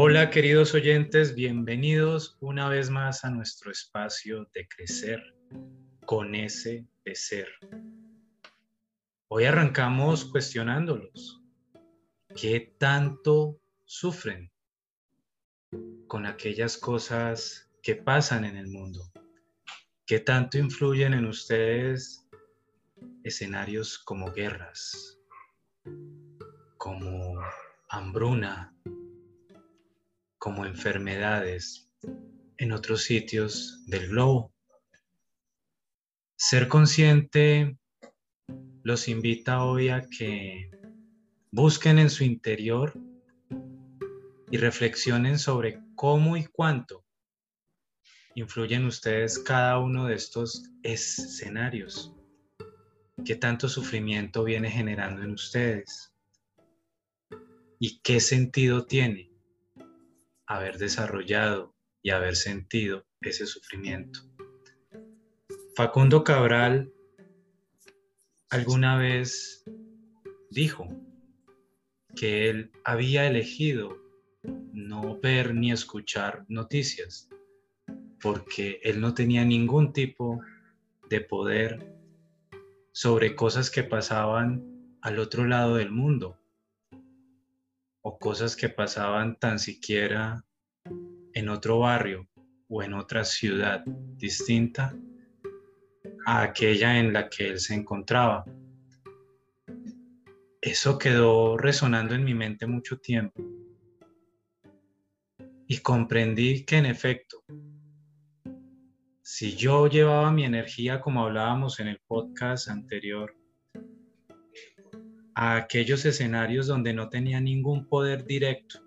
Hola queridos oyentes, bienvenidos una vez más a nuestro espacio de crecer con ese de ser. Hoy arrancamos cuestionándolos. ¿Qué tanto sufren con aquellas cosas que pasan en el mundo? ¿Qué tanto influyen en ustedes escenarios como guerras, como hambruna, como enfermedades en otros sitios del globo. Ser consciente los invita hoy a que busquen en su interior y reflexionen sobre cómo y cuánto influyen ustedes cada uno de estos escenarios. ¿Qué tanto sufrimiento viene generando en ustedes? ¿Y qué sentido tiene haber desarrollado y haber sentido ese sufrimiento. Facundo Cabral alguna vez dijo que él había elegido no ver ni escuchar noticias porque él no tenía ningún tipo de poder sobre cosas que pasaban al otro lado del mundo o cosas que pasaban tan siquiera en otro barrio o en otra ciudad distinta a aquella en la que él se encontraba. Eso quedó resonando en mi mente mucho tiempo y comprendí que en efecto, si yo llevaba mi energía como hablábamos en el podcast anterior, a aquellos escenarios donde no tenía ningún poder directo,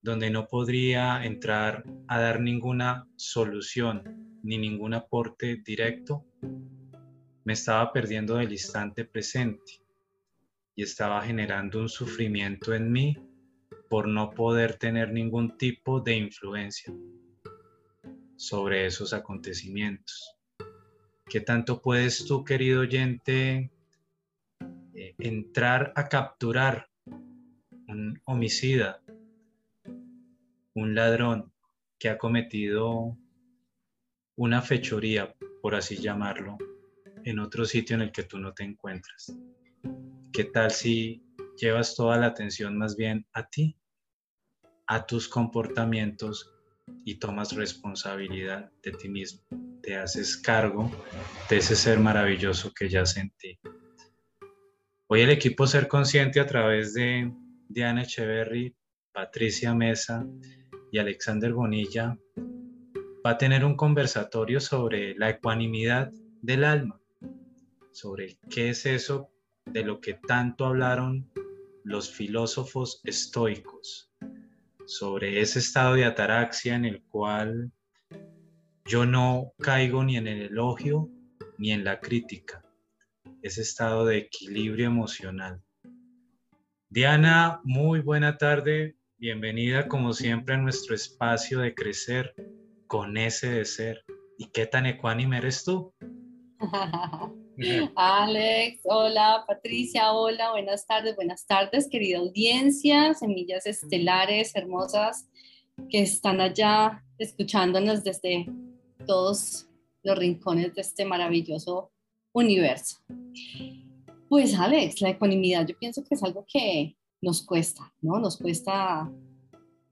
donde no podría entrar a dar ninguna solución ni ningún aporte directo, me estaba perdiendo del instante presente y estaba generando un sufrimiento en mí por no poder tener ningún tipo de influencia sobre esos acontecimientos. ¿Qué tanto puedes tú, querido oyente, entrar a capturar un homicida, un ladrón que ha cometido una fechoría, por así llamarlo, en otro sitio en el que tú no te encuentras. ¿Qué tal si llevas toda la atención más bien a ti, a tus comportamientos y tomas responsabilidad de ti mismo? Te haces cargo de ese ser maravilloso que ya sentí. Hoy el equipo Ser Consciente a través de Diana Echeverry, Patricia Mesa y Alexander Bonilla va a tener un conversatorio sobre la ecuanimidad del alma, sobre qué es eso de lo que tanto hablaron los filósofos estoicos, sobre ese estado de ataraxia en el cual yo no caigo ni en el elogio ni en la crítica ese estado de equilibrio emocional. Diana, muy buena tarde. Bienvenida como siempre a nuestro espacio de crecer con ese de ser. ¿Y qué tan ecuánime eres tú? Alex, hola Patricia, hola, buenas tardes, buenas tardes, querida audiencia, semillas estelares hermosas que están allá escuchándonos desde todos los rincones de este maravilloso universo. Pues Alex, la ecuanimidad yo pienso que es algo que nos cuesta, ¿no? Nos cuesta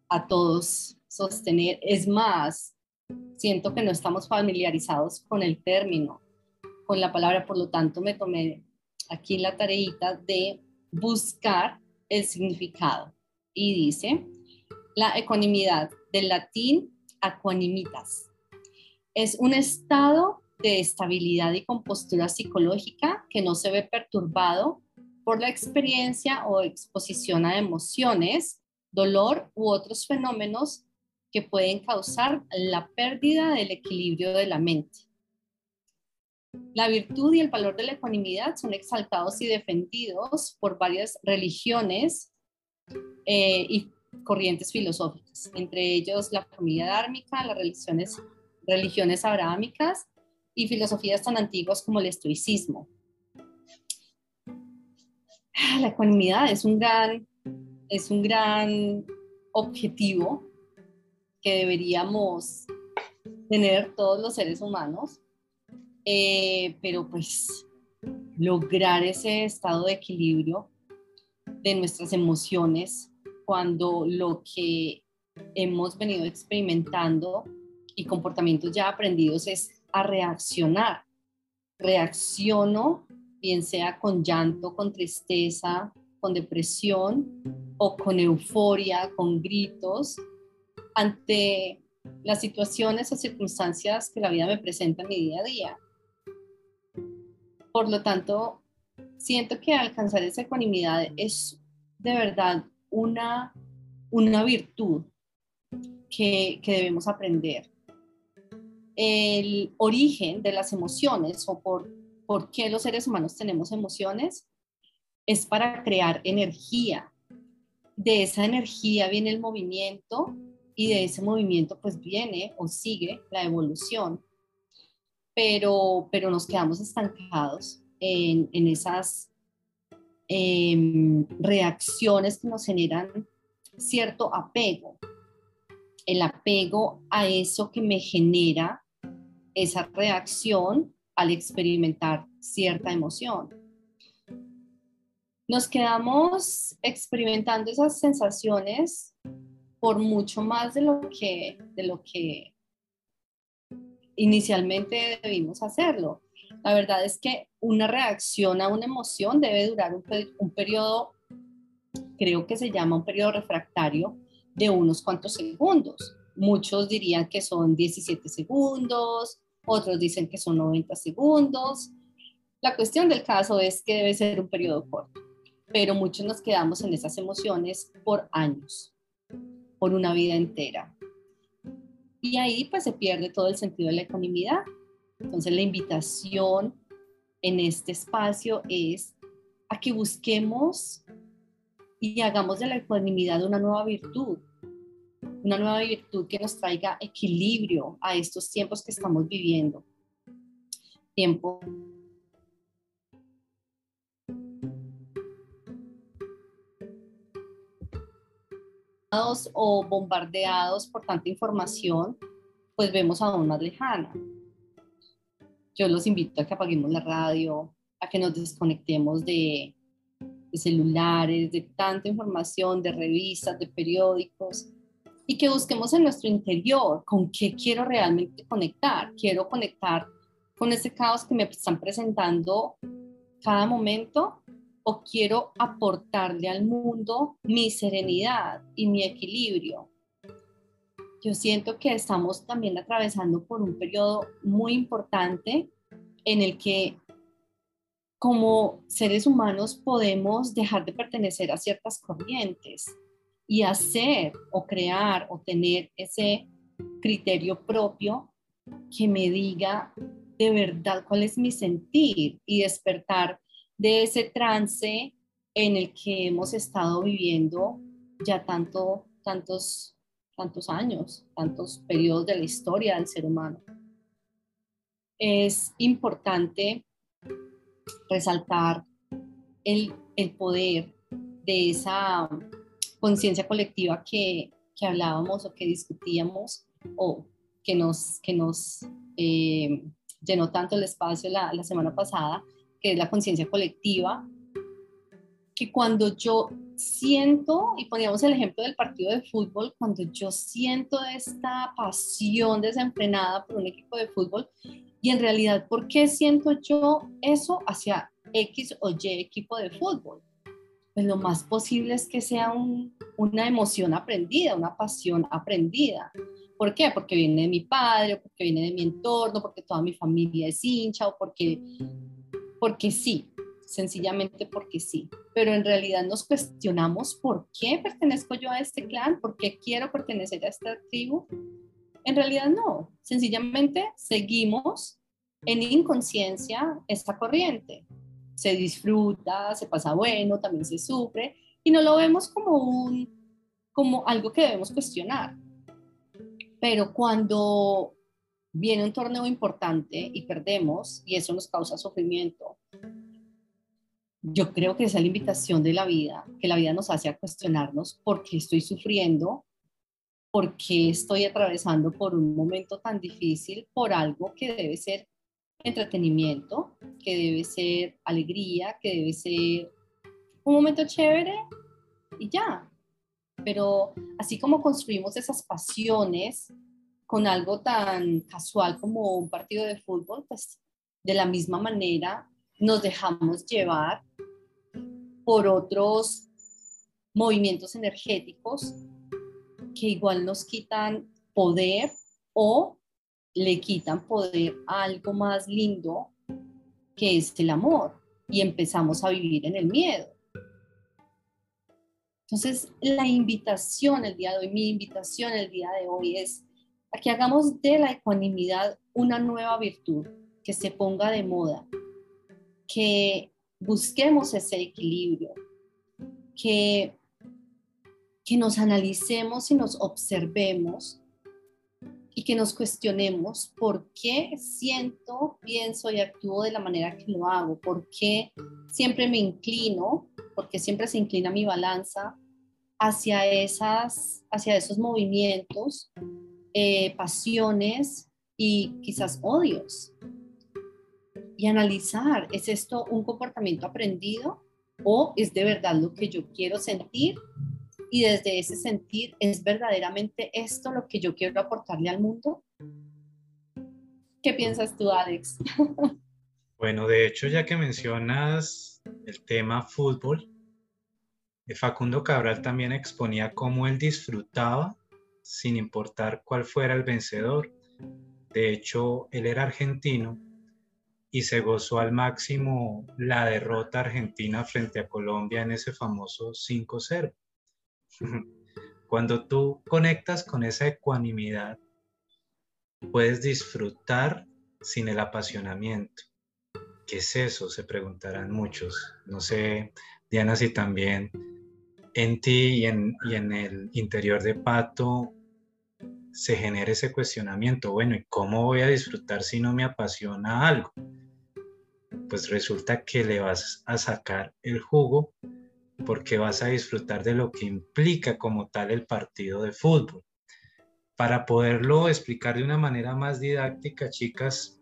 a todos sostener. Es más, siento que no estamos familiarizados con el término, con la palabra, por lo tanto me tomé aquí la tareita de buscar el significado. Y dice, la ecuanimidad, del latín aquanimitas, es un estado de estabilidad y compostura psicológica que no se ve perturbado por la experiencia o exposición a emociones, dolor u otros fenómenos que pueden causar la pérdida del equilibrio de la mente. La virtud y el valor de la ecuanimidad son exaltados y defendidos por varias religiones eh, y corrientes filosóficas, entre ellos la familia dármica, las religiones, religiones abrahámicas y filosofías tan antiguas como el estoicismo. La ecuanimidad es un gran, es un gran objetivo que deberíamos tener todos los seres humanos, eh, pero pues lograr ese estado de equilibrio de nuestras emociones cuando lo que hemos venido experimentando y comportamientos ya aprendidos es a reaccionar. Reacciono, bien sea con llanto, con tristeza, con depresión o con euforia, con gritos, ante las situaciones o circunstancias que la vida me presenta en mi día a día. Por lo tanto, siento que alcanzar esa ecuanimidad es de verdad una, una virtud que, que debemos aprender. El origen de las emociones o por, por qué los seres humanos tenemos emociones es para crear energía. De esa energía viene el movimiento y de ese movimiento pues viene o sigue la evolución. Pero, pero nos quedamos estancados en, en esas Em, reacciones que nos generan cierto apego. El apego a eso que me genera esa reacción al experimentar cierta emoción. Nos quedamos experimentando esas sensaciones por mucho más de lo que, de lo que inicialmente debimos hacerlo. La verdad es que una reacción a una emoción debe durar un, periodo, creo que se llama un periodo refractario de unos cuantos segundos. Muchos dirían que son 17 segundos, otros dicen que son 90 segundos. La cuestión del caso es que debe ser un periodo corto, pero muchos nos quedamos en esas emociones por años, por una vida entera. Y ahí pues se pierde todo el sentido de la ecuanimidad entonces la invitación en este espacio es a que busquemos y hagamos de la ecuanimidad una nueva virtud, una nueva virtud que nos traiga equilibrio a estos tiempos que estamos viviendo. Tiempo o bombardeados por tanta información, pues vemos aún más lejana yo los invito a que apaguemos la radio, a que nos desconectemos de, celulares, de tanta información, de revistas, de periódicos, y que busquemos en nuestro interior con qué quiero realmente conectar. Quiero conectar con ese caos que me están presentando cada momento o quiero aportarle al mundo mi serenidad y mi equilibrio yo siento que estamos también atravesando por un periodo muy importante en el que como seres humanos podemos dejar de pertenecer a ciertas corrientes y hacer o crear o tener ese criterio propio que me diga de verdad cuál es mi sentir y despertar de ese trance en el que hemos estado viviendo ya tanto, tantos tantos años, tantos periodos de la historia del ser humano. Es importante resaltar el, poder de esa conciencia colectiva que, hablábamos o que discutíamos o que nos, que nos eh, llenó tanto el espacio la, la semana pasada, que es la conciencia colectiva, que cuando yo siento, y poníamos el ejemplo del partido de fútbol, cuando yo siento esta pasión desenfrenada por un equipo de fútbol, y en realidad, ¿por qué siento yo eso hacia X o Y equipo de fútbol? Pues lo más posible es que sea una emoción aprendida, una pasión aprendida. ¿Por qué? Porque viene de mi padre, porque viene de mi entorno, porque toda mi familia es hincha, o porque, porque sí, sencillamente porque sí. Pero en realidad nos cuestionamos por qué pertenezco yo a este clan, por qué quiero pertenecer a esta tribu. En realidad no, sencillamente seguimos en inconsciencia esta corriente. Se disfruta, se pasa bueno, también se sufre y no lo vemos como un como algo que debemos cuestionar. Pero cuando viene un torneo importante y perdemos y eso nos causa sufrimiento, yo creo que esa es la invitación de la vida, que la vida nos hace a cuestionarnos por qué estoy sufriendo, por qué estoy atravesando por un momento tan difícil, por algo que debe ser entretenimiento, que debe ser alegría, que debe ser un momento chévere y ya. Pero así como construimos esas pasiones con algo tan casual como un partido de fútbol, pues de la misma manera nos dejamos llevar por otros movimientos energéticos que igual nos quitan poder o le quitan poder a algo más lindo que es el amor y empezamos a vivir en el miedo. Entonces, la invitación el día de hoy, mi invitación el día de hoy es a que hagamos de la ecuanimidad una nueva virtud que se ponga de moda, que busquemos ese equilibrio, que, que nos analicemos y nos observemos y que nos cuestionemos por qué siento, pienso y actúo de la manera que lo hago, por qué siempre me inclino, porque siempre se inclina mi balanza hacia, esas, hacia esos movimientos, eh, pasiones y quizás odios. Y analizar, ¿es esto un comportamiento aprendido o es de verdad lo que yo quiero sentir y desde ese sentir, ¿es verdaderamente esto lo que yo quiero aportarle al mundo? ¿Qué piensas tú, Alex? Bueno, de hecho, ya que mencionas el tema fútbol, eh, Facundo Cabral también exponía cómo él disfrutaba sin importar cuál fuera el vencedor. De hecho, él era argentino y se gozó al máximo la derrota argentina frente a Colombia en ese famoso 5-0. Cuando tú conectas con esa ecuanimidad, puedes disfrutar sin el apasionamiento. ¿Qué es eso? Se preguntarán muchos. No sé, Diana, si también en ti y en, y en el interior de Pato se genera ese cuestionamiento. Bueno, ¿y cómo voy a disfrutar si no me apasiona algo? Pues resulta que le vas a sacar el jugo porque vas a disfrutar de lo que implica como tal el partido de fútbol. Para poderlo explicar de una manera más didáctica, chicas,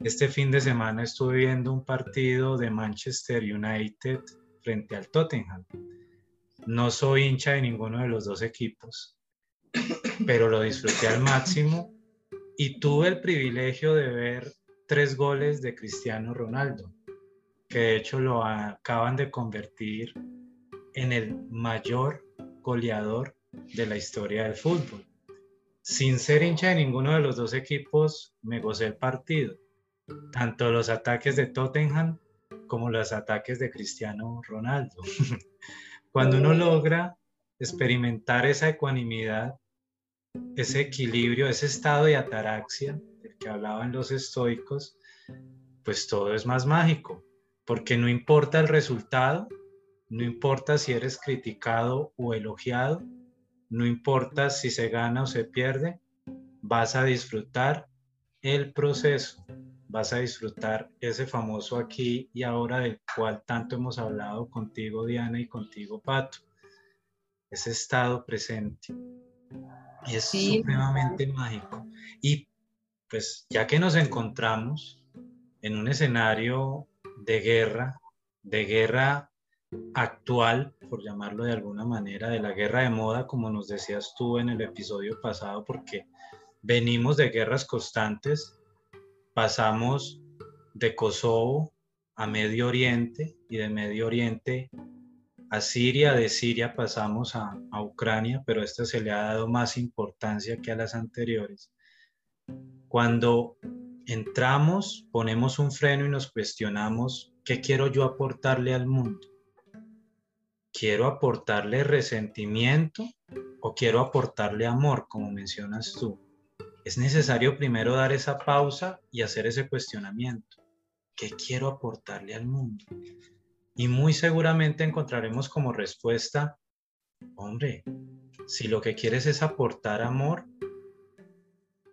este fin de semana estuve viendo un partido de Manchester United frente al Tottenham. No soy hincha de ninguno de los dos equipos, pero lo disfruté al máximo y tuve el privilegio de ver tres goles de Cristiano Ronaldo que de hecho lo acaban de convertir en el mayor goleador de la historia del fútbol. Sin ser hincha de ninguno de los dos equipos, me gocé el partido. Tanto los ataques de Tottenham como los ataques de Cristiano Ronaldo. Cuando uno logra experimentar esa ecuanimidad, ese equilibrio, ese estado de ataraxia del que hablaban los estoicos, pues todo es más mágico porque no importa el resultado, no importa si eres criticado o elogiado, no importa si se gana o se pierde, vas a disfrutar el proceso, vas a disfrutar ese famoso aquí y ahora del cual tanto hemos hablado contigo, Diana, y contigo, Pato, ese estado presente. Y es supremamente mágico. Y pues ya que nos encontramos en un escenario de guerra, de guerra actual, por llamarlo de alguna manera, de la guerra de moda, como nos decías tú en el episodio pasado, porque venimos de guerras constantes, pasamos de Kosovo a Medio Oriente y de Medio Oriente a Siria, de Siria pasamos a, a Ucrania, pero esta se le ha dado más importancia que a las anteriores. Cuando entramos, ponemos un freno y nos cuestionamos, ¿qué quiero yo aportarle al mundo? ¿Quiero aportarle resentimiento o quiero aportarle amor, como mencionas tú? Es necesario primero dar esa pausa y hacer ese cuestionamiento. ¿Qué quiero aportarle al mundo? Y muy seguramente encontraremos como respuesta, hombre, si lo que quieres es aportar amor,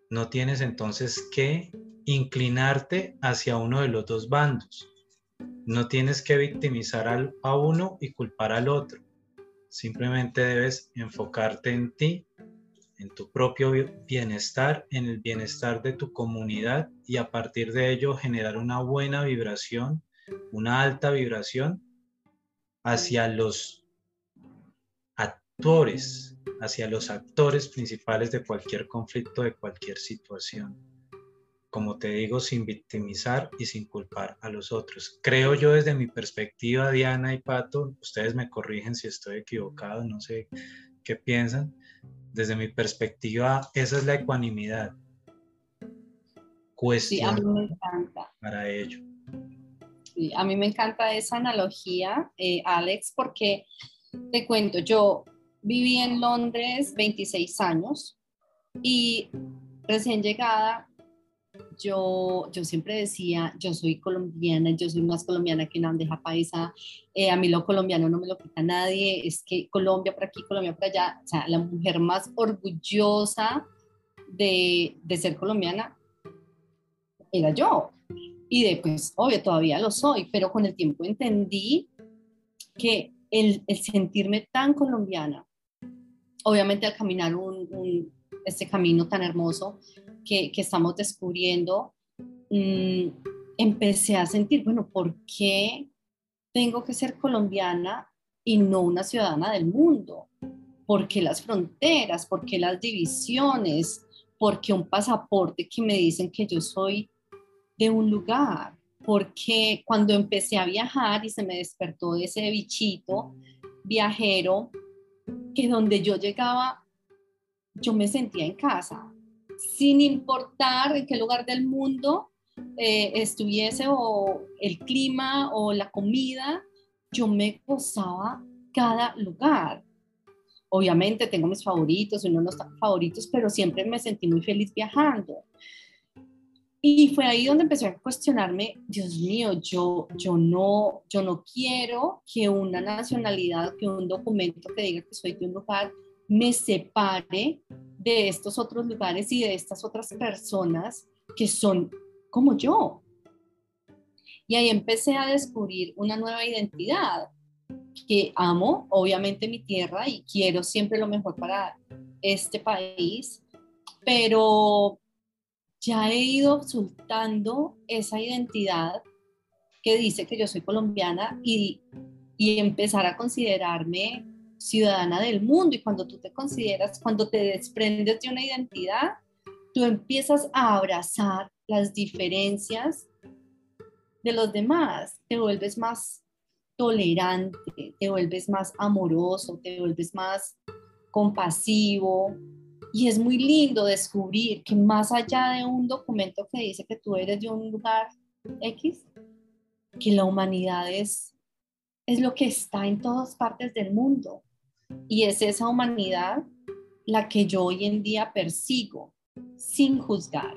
no tienes entonces que inclinarte hacia uno de los dos bandos. No tienes que victimizar a uno y culpar al otro. Simplemente debes enfocarte en ti, en tu propio bienestar, en el bienestar de tu comunidad y a partir de ello generar una buena vibración, una alta vibración hacia los actores, hacia los actores principales de cualquier conflicto, de cualquier situación como te digo, sin victimizar y sin culpar a los otros. Creo yo desde mi perspectiva, Diana y Pato, ustedes me corrigen si estoy equivocado, no sé qué piensan. Desde mi perspectiva, esa es la ecuanimidad. Cuestión sí, a mí me encanta. Para ello. Sí, a mí me encanta esa analogía, eh, Alex, porque te cuento, yo viví en Londres 26 años y recién llegada yo, yo siempre decía, yo soy colombiana, yo soy más colombiana que una bandeja paisa, eh, a mí lo colombiano no me lo quita nadie, es que Colombia por aquí, Colombia por allá, o sea, la mujer más orgullosa de, de ser colombiana era yo. Y de, pues, obvio, todavía lo soy, pero con el tiempo entendí que el, sentirme tan colombiana, obviamente al caminar un, este camino tan hermoso, que, estamos descubriendo, mm, empecé a sentir, bueno, ¿por qué tengo que ser colombiana y no una ciudadana del mundo? ¿Por qué las fronteras? ¿Por qué las divisiones? ¿Por qué un pasaporte que me dicen que yo soy de un lugar? Porque cuando empecé a viajar y se me despertó ese bichito viajero, que donde yo llegaba, yo me sentía en casa, sin importar en qué lugar del mundo eh, estuviese o el clima o la comida, yo me gozaba cada lugar. Obviamente tengo mis favoritos, uno no está favoritos, pero siempre me sentí muy feliz viajando. Y fue ahí donde empecé a cuestionarme, Dios mío, yo, yo, no, yo no quiero que una nacionalidad, que un documento que diga que soy de un lugar, me separe de estos otros lugares y de estas otras personas que son como yo. Y ahí empecé a descubrir una nueva identidad, que amo obviamente mi tierra y quiero siempre lo mejor para este país, pero ya he ido soltando esa identidad que dice que yo soy colombiana y, y empezar a considerarme ciudadana del mundo y cuando tú te consideras, cuando te desprendes de una identidad, tú empiezas a abrazar las diferencias de los demás, te vuelves más tolerante, te vuelves más amoroso, te vuelves más compasivo. Y es muy lindo descubrir que más allá de un documento que dice que tú eres de un lugar X, que la humanidad es, es lo que está en todas partes del mundo. Y es esa humanidad la que yo hoy en día persigo sin juzgar,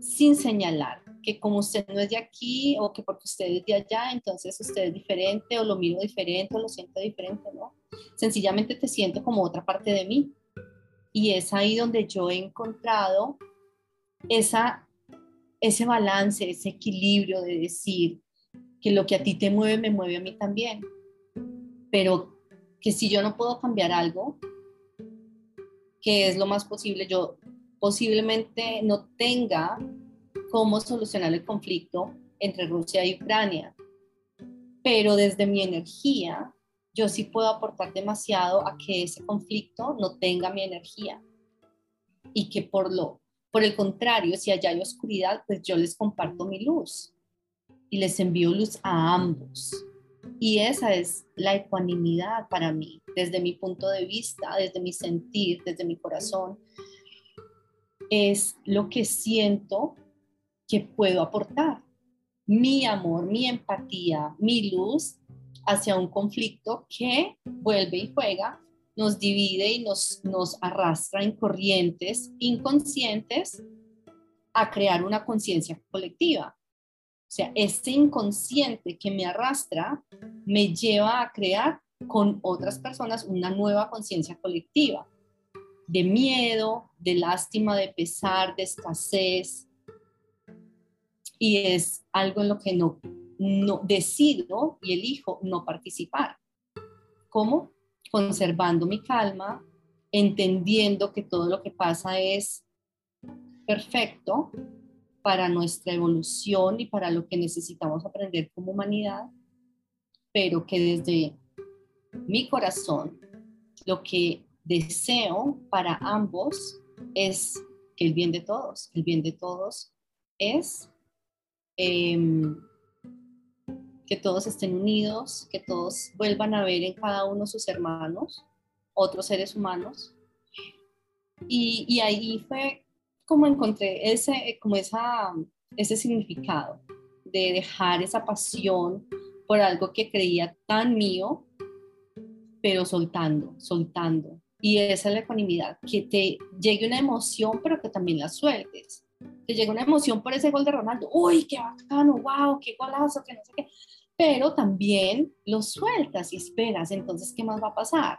sin señalar que como usted no es de aquí o que porque usted es de allá, entonces usted es diferente o lo miro diferente o lo siento diferente, ¿no? Sencillamente te siento como otra parte de mí. Y es ahí donde yo he encontrado esa, ese balance, ese equilibrio de decir que lo que a ti te mueve, me mueve a mí también. Pero que si yo no puedo cambiar algo, que es lo más posible, yo posiblemente no tenga cómo solucionar el conflicto entre Rusia y Ucrania. Pero desde mi energía, yo sí puedo aportar demasiado a que ese conflicto no tenga mi energía. Y que por lo por el contrario, si allá hay oscuridad, pues yo les comparto mi luz y les envío luz a ambos. Y esa es la ecuanimidad para mí, desde mi punto de vista, desde mi sentir, desde mi corazón. Es lo que siento que puedo aportar. Mi amor, mi empatía, mi luz hacia un conflicto que vuelve y juega, nos divide y nos, nos arrastra en corrientes inconscientes a crear una conciencia colectiva. Sea, este inconsciente que me arrastra me lleva a crear con otras personas una nueva conciencia colectiva de miedo, de lástima, de pesar, de escasez. Y es algo en lo que no, no decido y elijo no participar. ¿Cómo? Conservando mi calma, entendiendo que todo lo que pasa es perfecto para nuestra evolución y para lo que necesitamos aprender como humanidad, pero que desde mi corazón lo que deseo para ambos es que el bien de todos, el bien de todos es em, que todos estén unidos, que todos vuelvan a ver en cada uno sus hermanos, otros seres humanos. Y, y ahí fue como encontré ese, como esa, ese significado de dejar esa pasión por algo que creía tan mío, pero soltando, soltando. Y esa es la ecuanimidad, que te llegue una emoción, pero que también la sueltes. Te llega una emoción por ese gol de Ronaldo, uy, qué bacano, wow, qué golazo, que no sé qué pero también lo sueltas y esperas, entonces, ¿qué más va a pasar?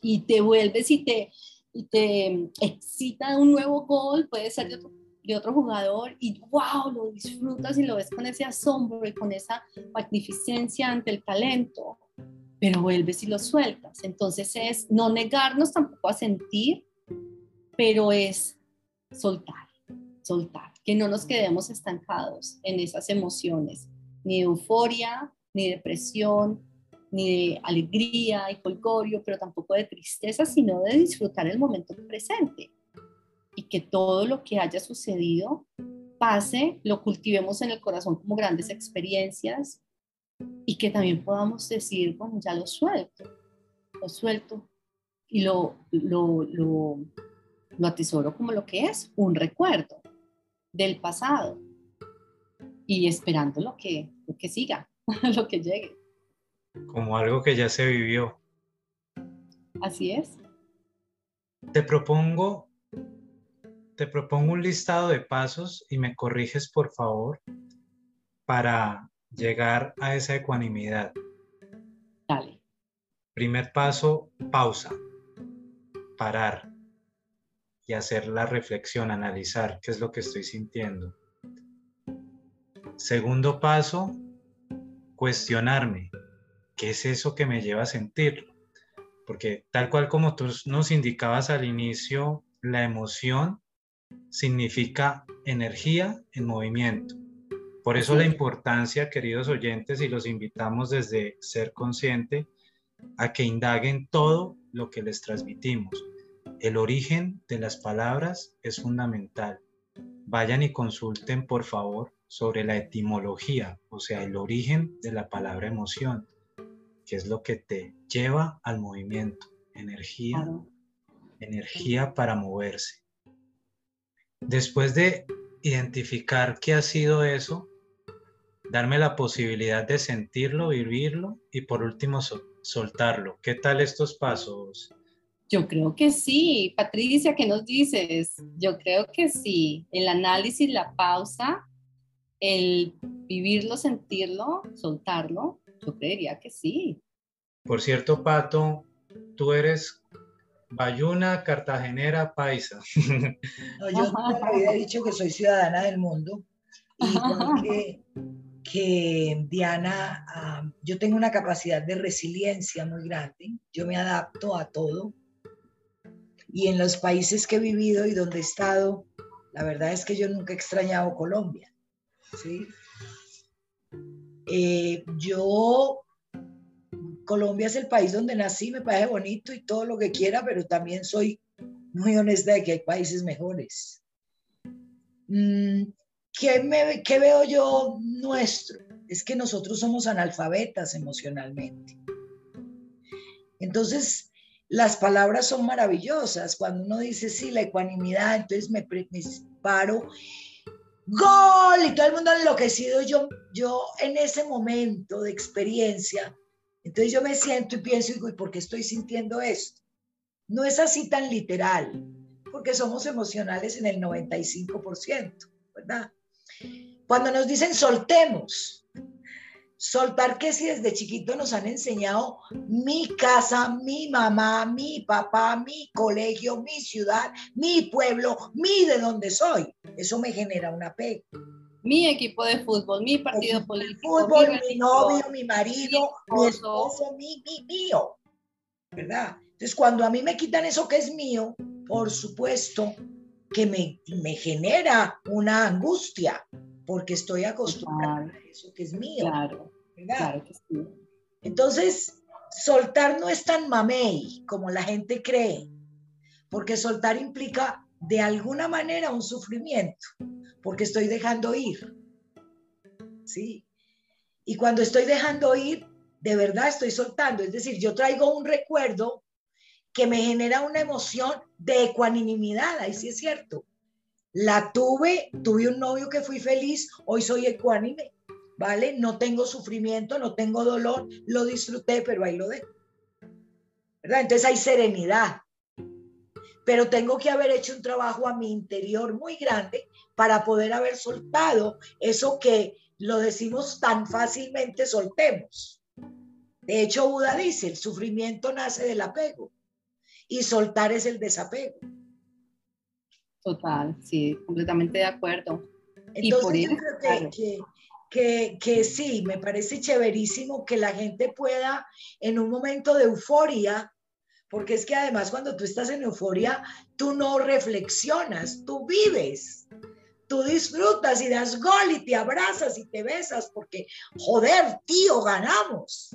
Y te vuelves y te, y te excita un nuevo gol, puede ser de otro, de otro jugador, y wow, lo disfrutas y lo ves con ese asombro y con esa magnificencia ante el talento, pero vuelves y lo sueltas. Entonces es no negarnos tampoco a sentir, pero es soltar, soltar, que no nos quedemos estancados en esas emociones ni euforia, ni depresión, ni de alegría y folgorio, pero tampoco de tristeza, sino de disfrutar el momento presente y que todo lo que haya sucedido pase, lo cultivemos en el corazón como grandes experiencias y que también podamos decir, bueno, ya lo suelto, lo suelto y lo, lo, lo, lo atesoro como lo que es, un recuerdo del pasado y esperando lo que, lo que siga, lo que llegue. Como algo que ya se vivió. Así es. Te propongo, te propongo un listado de pasos y me corriges por favor para llegar a esa ecuanimidad. Dale. Primer paso, pausa, parar y hacer la reflexión, analizar qué es lo que estoy sintiendo. Segundo paso, cuestionarme. ¿Qué es eso que me lleva a sentirlo? Porque tal cual como tú nos indicabas al inicio, la emoción significa energía en movimiento. Por eso la importancia, queridos oyentes, y los invitamos desde ser consciente a que indaguen todo lo que les transmitimos. El origen de las palabras es fundamental. Vayan y consulten, por favor, sobre la etimología, o sea, el origen de la palabra emoción, que es lo que te lleva al movimiento, energía, energía para moverse. Después de identificar qué ha sido eso, darme la posibilidad de sentirlo, vivirlo y por último soltarlo. ¿Qué tal estos pasos? Yo creo que sí. Patricia, ¿qué nos dices? Yo creo que sí. El análisis, la pausa el vivirlo, sentirlo, soltarlo, yo creería que sí. Por cierto, Pato, tú eres Bayuna, Cartagenera, Paisa. No, yo había dicho que soy ciudadana del mundo. Y que, Diana, yo tengo una capacidad de resiliencia muy grande. Yo me adapto a todo. Y en los países que he vivido y donde he estado, la verdad es que yo nunca he extrañado Colombia. ¿sí? Eh, yo, Colombia es el país donde nací, me parece bonito y todo lo que quiera, pero también soy muy honesta de que hay países mejores. Mm, ¿Qué, me, ¿Qué veo yo nuestro? Es que nosotros somos analfabetas emocionalmente. Entonces, las palabras son maravillosas. Cuando uno dice, sí, la ecuanimidad, entonces me, me paro gol y todo el mundo enloquecido. Yo, yo en ese momento de experiencia, entonces yo me siento y pienso, ¿y por qué estoy sintiendo esto? No es así tan literal, porque somos emocionales en el 95%, ¿verdad? Cuando nos dicen soltemos, soltar que si desde chiquito nos han enseñado mi casa, mi mamá, mi papá, mi colegio, mi ciudad, mi pueblo, mi de donde soy. Eso me genera un apego. mi equipo de fútbol, mi partido político. Fútbol, mi, novio, mi marido, mi esposo, mi, mi, mío. ¿Verdad? Entonces, cuando a mí me quitan eso que es mío, por supuesto que me, me genera una angustia, porque estoy acostumbrada a eso que es mío. Claro, ¿verdad? Entonces, soltar no es tan mamey como la gente cree, porque soltar implica de alguna manera un sufrimiento, porque estoy dejando ir. ¿Sí? Y cuando estoy dejando ir, de verdad estoy soltando. Es decir, yo traigo un recuerdo que me genera una emoción de ecuanimidad, ahí sí es cierto. La tuve, tuve un novio que fui feliz, hoy soy ecuánime, ¿vale? No tengo sufrimiento, no tengo dolor, lo disfruté, pero ahí lo dejo. ¿Verdad? Entonces hay serenidad, pero tengo que haber hecho un trabajo a mi interior muy grande para poder haber soltado eso que lo decimos tan fácilmente, soltemos. De hecho, Buda dice, el sufrimiento nace del apego y soltar es el desapego. Total, sí, completamente de acuerdo. Entonces, yo creo que, que, que, sí, me parece chéverísimo que la gente pueda, en un momento de euforia, porque es que además cuando tú estás en euforia, tú no reflexionas, tú vives, tú disfrutas y das gol y te abrazas y te besas porque, joder, tío, ganamos,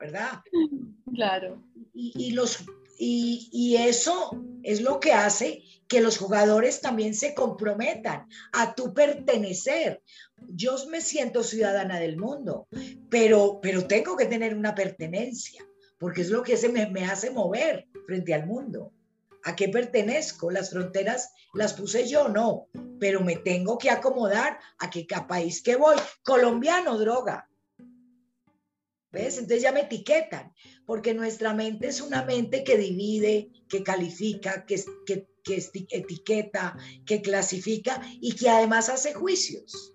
¿verdad? Claro. Y, los, y, eso es lo que hace que los jugadores también se comprometan a tu pertenecer. Yo me siento ciudadana del mundo, pero, pero tengo que tener una pertenencia porque es lo que me hace mover frente al mundo. ¿A qué pertenezco? Las fronteras las puse yo, no, pero me tengo que acomodar a qué país que voy. Colombiano, droga. ¿Ves? Entonces ya me etiquetan, porque nuestra mente es una mente que divide, que califica, que, que, que etiqueta, que clasifica y que además hace juicios.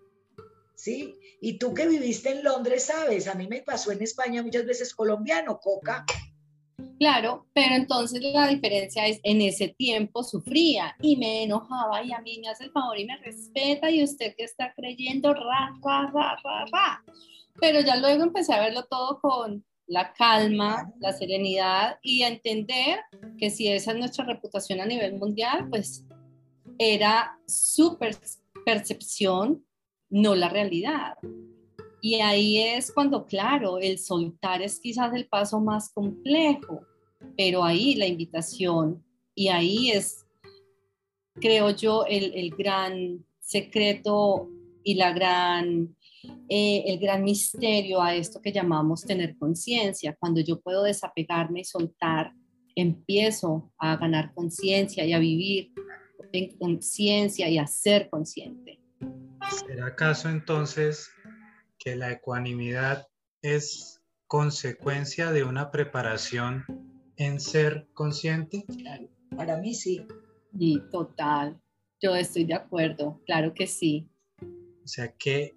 ¿Sí? Y tú que viviste en Londres, sabes, a mí me pasó en España muchas veces colombiano, coca. Claro, pero entonces la diferencia es, en ese tiempo sufría y me enojaba y a mí me hace el favor y me respeta y usted que está creyendo, ra, ra, ra, ra, ra. Pero ya luego empecé a verlo todo con la calma, la serenidad y a entender que si esa es nuestra reputación a nivel mundial, pues era su percepción no la realidad. Y ahí es cuando, claro, el soltar es quizás el paso más complejo, pero ahí la invitación y ahí es, creo yo, el, gran secreto y la gran, eh, el gran misterio a esto que llamamos tener conciencia. Cuando yo puedo desapegarme y soltar, empiezo a ganar conciencia y a vivir en conciencia y a ser consciente. ¿Será acaso entonces que la ecuanimidad es consecuencia de una preparación en ser consciente? Para mí sí. Y total, yo estoy de acuerdo, claro que sí. O sea que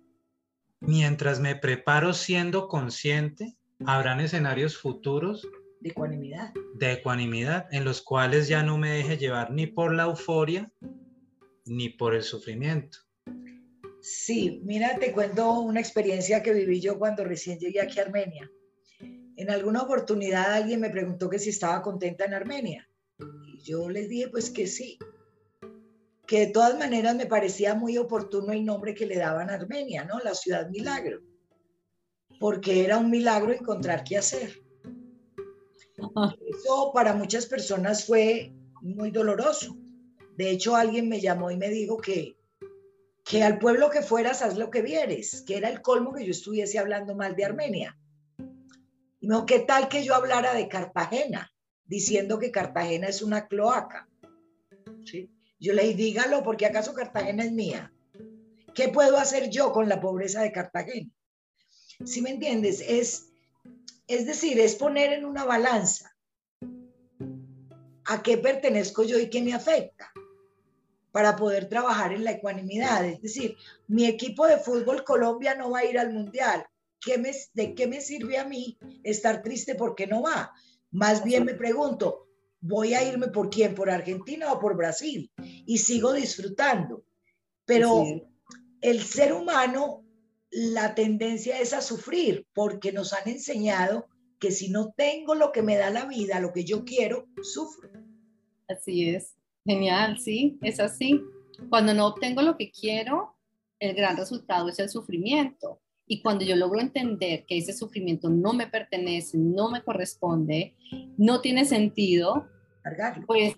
mientras me preparo siendo consciente, habrán escenarios futuros de ecuanimidad. De ecuanimidad, en los cuales ya no me deje llevar ni por la euforia ni por el sufrimiento. Sí, mira, te cuento una experiencia que viví yo cuando recién llegué aquí a Armenia. En alguna oportunidad alguien me preguntó que si estaba contenta en Armenia. Y yo les dije pues que sí. Que de todas maneras me parecía muy oportuno el nombre que le daban a Armenia, ¿no? La ciudad milagro. Porque era un milagro encontrar qué hacer. Eso para muchas personas fue muy doloroso. De hecho, alguien me llamó y me dijo que que al pueblo que fueras, haz lo que vieres, que era el colmo que yo estuviese hablando mal de Armenia. No, ¿qué tal que yo hablara de Cartagena, diciendo que Cartagena es una cloaca? ¿Sí? Yo le dije, dígalo, porque acaso Cartagena es mía. ¿Qué puedo hacer yo con la pobreza de Cartagena? ¿Sí me entiendes? Es, es decir, es poner en una balanza a qué pertenezco yo y qué me afecta para poder trabajar en la ecuanimidad. Es decir, mi equipo de fútbol Colombia no va a ir al Mundial. ¿Qué me, ¿De qué me sirve a mí estar triste porque no va? Más bien me pregunto, ¿voy a irme por quién? ¿Por Argentina o por Brasil? Y sigo disfrutando. Pero el ser humano, la tendencia es a sufrir porque nos han enseñado que si no tengo lo que me da la vida, lo que yo quiero, sufro. Así es. Genial, sí, es así. Cuando no obtengo lo que quiero, el gran resultado es el sufrimiento. Y cuando yo logro entender que ese sufrimiento no me pertenece, no me corresponde, no tiene sentido, Cargarlo. pues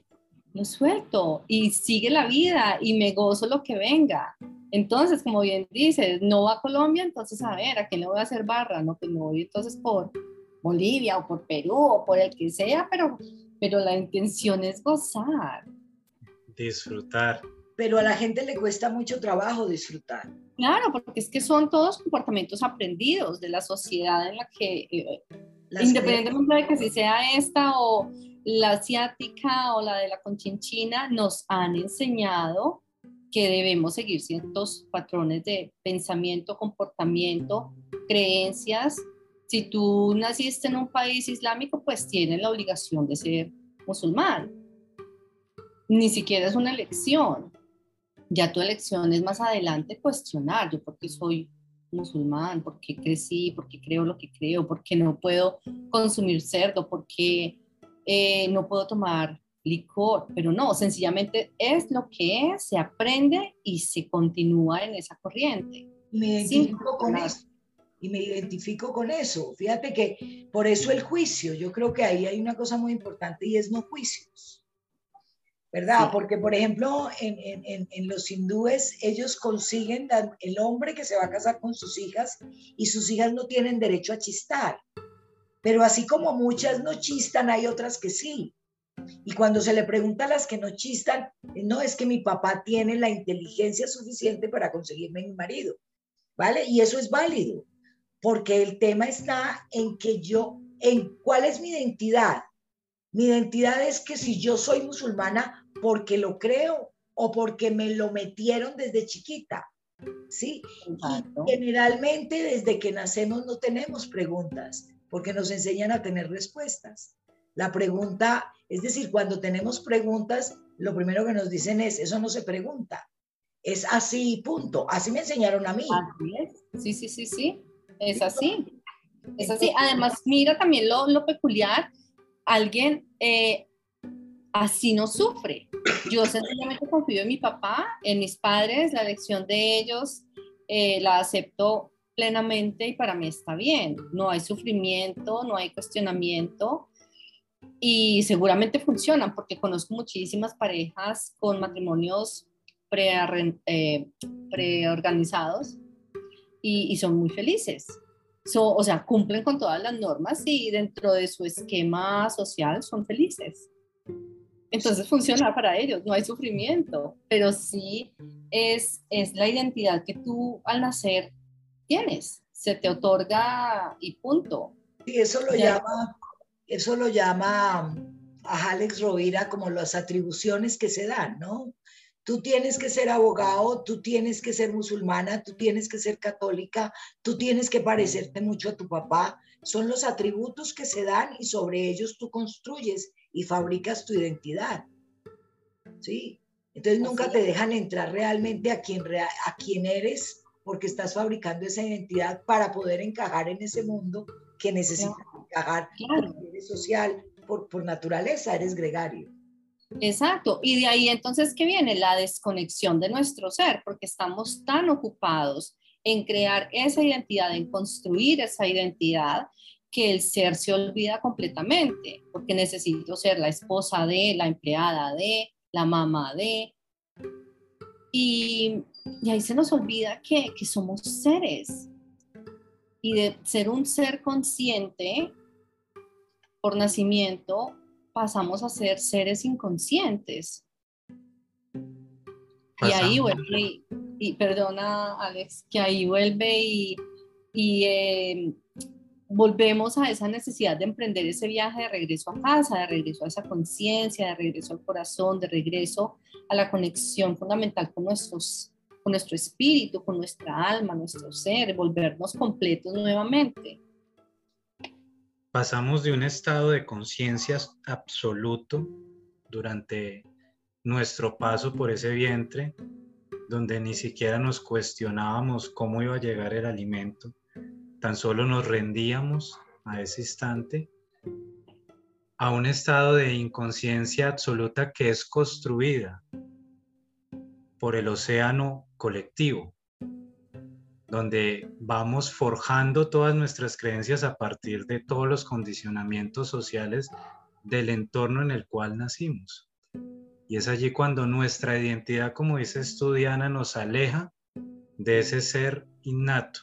lo suelto y sigue la vida y me gozo lo que venga. Entonces, como bien dices, no va a Colombia, entonces a ver, ¿a quién le voy a hacer barra? No, pues me voy entonces por Bolivia o por Perú o por el que sea, pero, pero la intención es gozar. Disfrutar. Pero a la gente le cuesta mucho trabajo disfrutar. Claro, porque es que son todos comportamientos aprendidos de la sociedad en la que, eh, independientemente de que si sea esta o la asiática o la de la conchinchina, nos han enseñado que debemos seguir ciertos patrones de pensamiento, comportamiento, creencias. Si tú naciste en un país islámico, pues tienes la obligación de ser musulmán. Ni siquiera es una elección. Ya tu elección es más adelante cuestionar, yo por qué soy musulmán, por qué crecí, por qué creo lo que creo, por qué no puedo consumir cerdo, por qué eh, no puedo tomar licor, pero no, sencillamente es lo que es, se aprende y se continúa en esa corriente. Me identifico con eso. Y me identifico con eso. Fíjate que por eso el juicio, yo creo que ahí hay una cosa muy importante y es no juicios. ¿Verdad? Sí. Porque, por ejemplo, en, en- en- los hindúes, ellos consiguen la- el hombre que se va a casar con sus hijas y sus hijas no tienen derecho a chistar. Pero así como muchas no chistan, hay otras que sí. Y cuando se le pregunta a las que no chistan, no es que mi papá tiene la inteligencia suficiente para conseguirme mi marido. ¿vale? Y eso es válido, porque el tema está en que yo, en cuál es mi identidad. Mi identidad es que si yo soy musulmana porque lo creo o porque me lo metieron desde chiquita, ¿sí? Exacto. Y generalmente desde que nacemos no tenemos preguntas, porque nos enseñan a tener respuestas. La pregunta, es decir, cuando tenemos preguntas, lo primero que nos dicen es, eso no se pregunta. Es así, punto. Así me enseñaron a mí. Sí, sí, sí, sí. Es así. Es así. Además, mira también lo, lo peculiar. Alguien eh, así no sufre. Yo sencillamente confío en mi papá, en mis padres, la elección de ellos, eh, la acepto plenamente y para mí está bien. No hay sufrimiento, no hay cuestionamiento y seguramente funcionan porque conozco muchísimas parejas con matrimonios eh, preorganizados y, y son muy felices. So- o sea, cumplen con todas las normas y dentro de su esquema social son felices. Entonces funciona para ellos, no hay sufrimiento, pero sí es, es la identidad que tú al nacer tienes, se te otorga y punto. Y eso lo Ya. llama, eso lo llama a Alex Rovira como las atribuciones que se dan, ¿no? Tú tienes que ser abogado, tú tienes que ser musulmana, tú tienes que ser católica, tú tienes que parecerte mucho a tu papá. Son los atributos que se dan y sobre ellos tú construyes y fabricas tu identidad. ¿Sí? Entonces nunca Así te dejan entrar realmente a quien, a quien eres porque estás fabricando esa identidad para poder encajar en ese mundo que necesitas encajar Claro. eres social, por, por naturaleza eres gregario. Exacto, y de ahí entonces que viene la desconexión de nuestro ser, porque estamos tan ocupados en crear esa identidad, en construir esa identidad, que el ser se olvida completamente, porque necesito ser la esposa de, la empleada de, la mamá de. Y, y ahí se nos olvida que, que somos seres. Y de ser un ser consciente por nacimiento, pasamos a ser seres inconscientes. Y ahí vuelve, y, y perdona Alex, que ahí vuelve y, y, eh, volvemos a esa necesidad de emprender ese viaje de regreso a casa, de regreso a esa conciencia, de regreso al corazón, de regreso a la conexión fundamental con, nuestros, con nuestro espíritu, con nuestra alma, nuestro ser, volvernos completos nuevamente. Pasamos de un estado de conciencia absoluto durante nuestro paso por ese vientre donde ni siquiera nos cuestionábamos cómo iba a llegar el alimento, tan solo nos rendíamos a ese instante, a un estado de inconsciencia absoluta que es construida por el océano colectivo, donde vamos forjando todas nuestras creencias a partir de todos los condicionamientos sociales del entorno en el cual nacimos. Y es allí cuando nuestra identidad, como dice Diana, nos aleja de ese ser innato,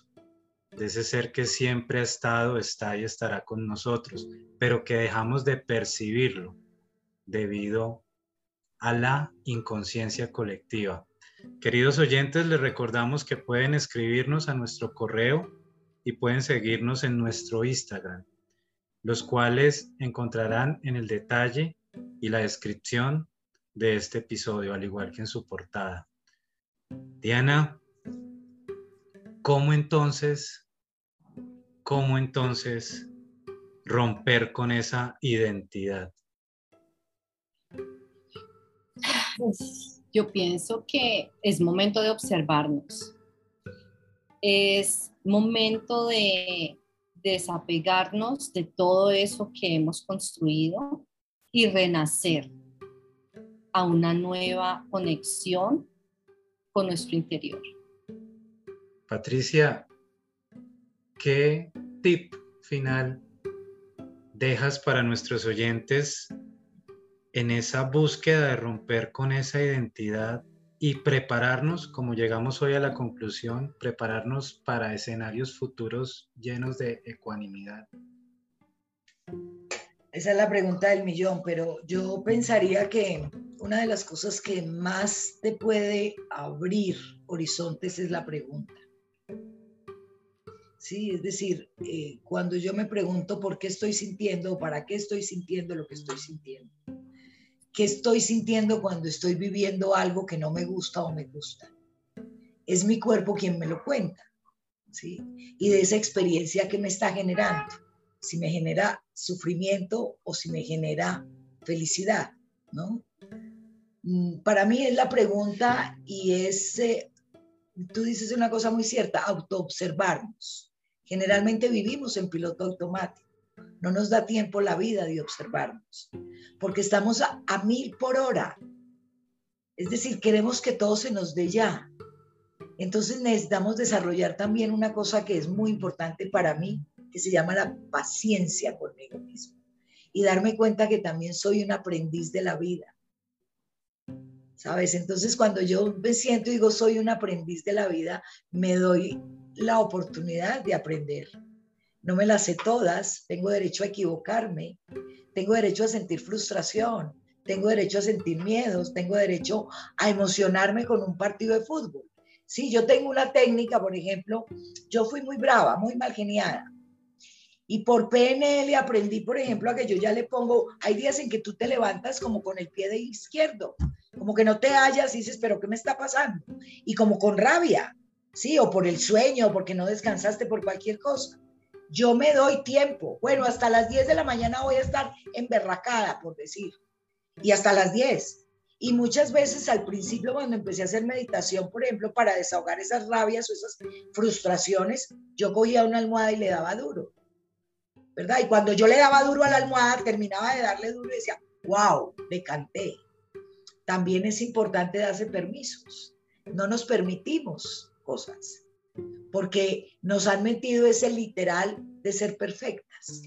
de ese ser que siempre ha estado, está y estará con nosotros, pero que dejamos de percibirlo debido a la inconsciencia colectiva. Queridos oyentes, les recordamos que pueden escribirnos a nuestro correo y pueden seguirnos en nuestro Instagram, los cuales encontrarán en el detalle y la descripción de este episodio, al igual que en su portada. Diana, ¿cómo entonces, cómo entonces romper con esa identidad? Yo pienso que es momento de observarnos. Es momento de desapegarnos de todo eso que hemos construido y renacer a una nueva conexión con nuestro interior. Patricia, ¿qué tip final dejas para nuestros oyentes en esa búsqueda de romper con esa identidad y prepararnos, como llegamos hoy a la conclusión, prepararnos para escenarios futuros llenos de ecuanimidad? Esa es la pregunta del millón, pero yo pensaría que una de las cosas que más te puede abrir horizontes es la pregunta. Sí, es decir, eh, cuando yo me pregunto por qué estoy sintiendo o para qué estoy sintiendo lo que estoy sintiendo, qué estoy sintiendo cuando estoy viviendo algo que no me gusta o me gusta, es mi cuerpo quien me lo cuenta, ¿sí? Y de esa experiencia que me está generando, si me genera sufrimiento o si me genera felicidad, ¿no? Mm, para mí es la pregunta y es, eh, tú dices una cosa muy cierta, autoobservarnos. Generalmente vivimos en piloto automático. No nos da tiempo la vida de observarnos, porque estamos a, a mil por hora. Es decir, queremos que todo se nos dé ya. Entonces necesitamos desarrollar también una cosa que es muy importante para mí, que se llama la paciencia conmigo mismo. Y darme cuenta que también soy un aprendiz de la vida ¿sabes? Entonces cuando yo me siento y digo soy un aprendiz de la vida, me doy la oportunidad de aprender. No me las sé todas, tengo derecho a equivocarme, tengo derecho a sentir frustración, tengo derecho a sentir miedos, tengo derecho a emocionarme con un partido de fútbol. Sí, yo tengo una técnica, por ejemplo, yo fui muy brava, muy mal geniada. Y por PNL aprendí, por ejemplo, a que yo ya le pongo, hay días en que tú te levantas como con el pie de izquierdo, como que no te hallas y dices, pero ¿qué me está pasando? Y como con rabia, ¿sí? O por el sueño, o porque no descansaste por cualquier cosa. Yo me doy tiempo. Bueno, hasta las 10 de la mañana voy a estar emberracada, por decir. Y hasta las 10. Y muchas veces al principio cuando empecé a hacer meditación, por ejemplo, para desahogar esas rabias o esas frustraciones, yo cogía una almohada y le daba duro. ¿Verdad? Y cuando yo le daba duro a la almohada, terminaba de darle duro y decía, wow, me canté también es importante darse permisos. No nos permitimos cosas porque nos han metido ese literal de ser perfectas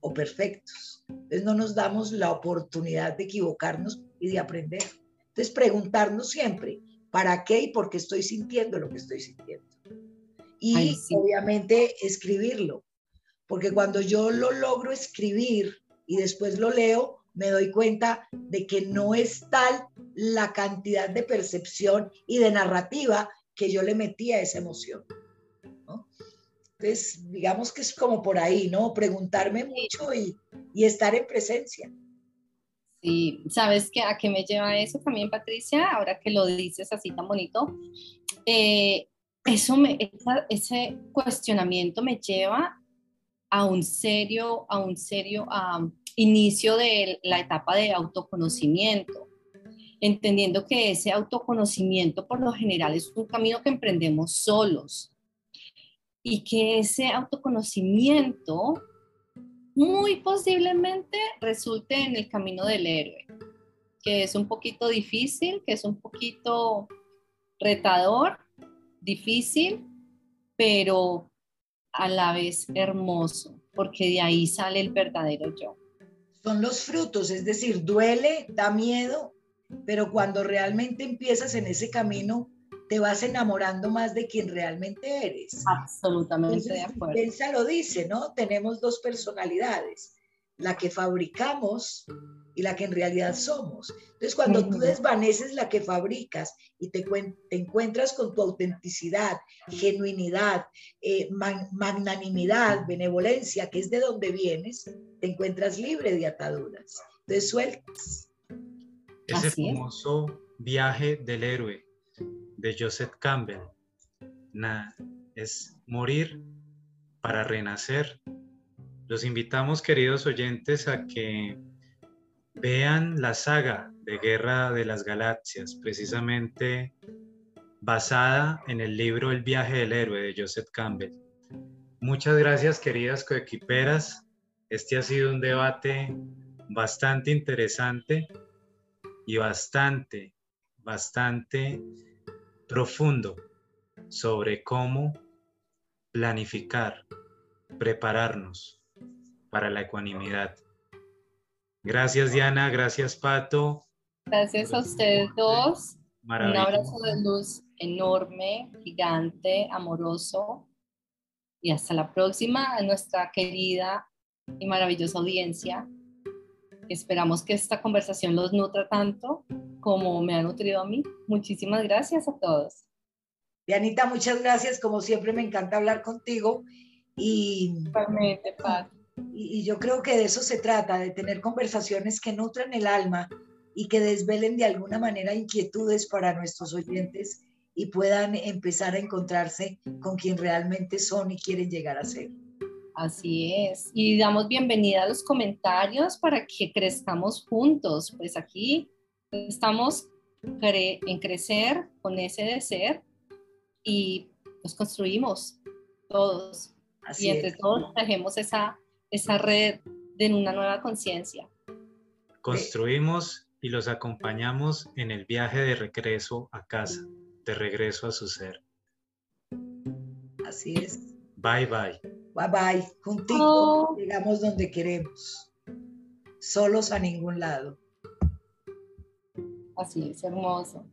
o perfectos. Entonces no nos damos la oportunidad de equivocarnos y de aprender. Entonces preguntarnos siempre, ¿para qué y por qué estoy sintiendo lo que estoy sintiendo? Y obviamente escribirlo, porque cuando yo lo logro escribir y después lo leo, me doy cuenta de que no es tal la cantidad de percepción y de narrativa que yo le metí a esa emoción. Entonces, digamos que es como por ahí, ¿no? Preguntarme mucho y, estar en presencia. Sí, ¿sabes qué, a qué me lleva eso también, Patricia? Ahora que lo dices así tan bonito. Eh, eso me, ese cuestionamiento me lleva a un serio, a un serio inicio de la etapa de autoconocimiento. entendiendo que ese autoconocimiento por lo general es un camino que emprendemos solos y que ese autoconocimiento muy posiblemente resulte en el camino del héroe, que es un poquito difícil, que es un poquito retador, difícil, pero a la vez hermoso, porque de ahí sale el verdadero yo. Son los frutos, es decir, duele, da miedo, pero cuando realmente empiezas en ese camino, te vas enamorando más de quien realmente eres. Absolutamente de acuerdo. Pensa lo dice, ¿no? Tenemos dos personalidades, la que fabricamos y la que en realidad somos. Entonces, cuando tú desvaneces la que fabricas y te, encuentras con tu autenticidad, genuinidad, eh, magnanimidad, benevolencia, que es de donde vienes, te encuentras libre de ataduras. Entonces, sueltas. Ese famoso viaje del héroe de Joseph Campbell nada, es morir para renacer. Los invitamos, queridos oyentes, a que Vean la saga de Guerra de las Galaxias, precisamente basada en el libro El viaje del héroe de Joseph Campbell. Muchas gracias, queridas coequiperas. Este ha sido un debate bastante interesante y bastante, bastante profundo sobre cómo planificar, prepararnos para la ecuanimidad. Gracias Diana, gracias Pato. Gracias a ustedes dos. Un abrazo de luz enorme, gigante, amoroso. Y hasta la próxima a nuestra querida y maravillosa audiencia. Esperamos que esta conversación los nutra tanto como me ha nutrido a mí. Muchísimas gracias a todos. Dianita, muchas gracias. Como siempre, me encanta hablar contigo. Y, Igualmente, Pato. Y, yo creo que de eso se trata, de tener conversaciones que nutran el alma y que desvelen de alguna manera inquietudes para nuestros oyentes y puedan empezar a encontrarse con quien realmente son y quieren llegar a ser. Así es. Y damos bienvenida a los comentarios para que crezcamos juntos. Pues aquí estamos en crecer con ese de ser y nos construimos todos. Así y entre todos trajemos esa esa red de una nueva conciencia. Construimos y los acompañamos en el viaje de regreso a casa, de regreso a su ser. Así es. Bye bye. Bye bye. Juntitos llegamos donde queremos. Solos a ningún lado. Así es, hermoso.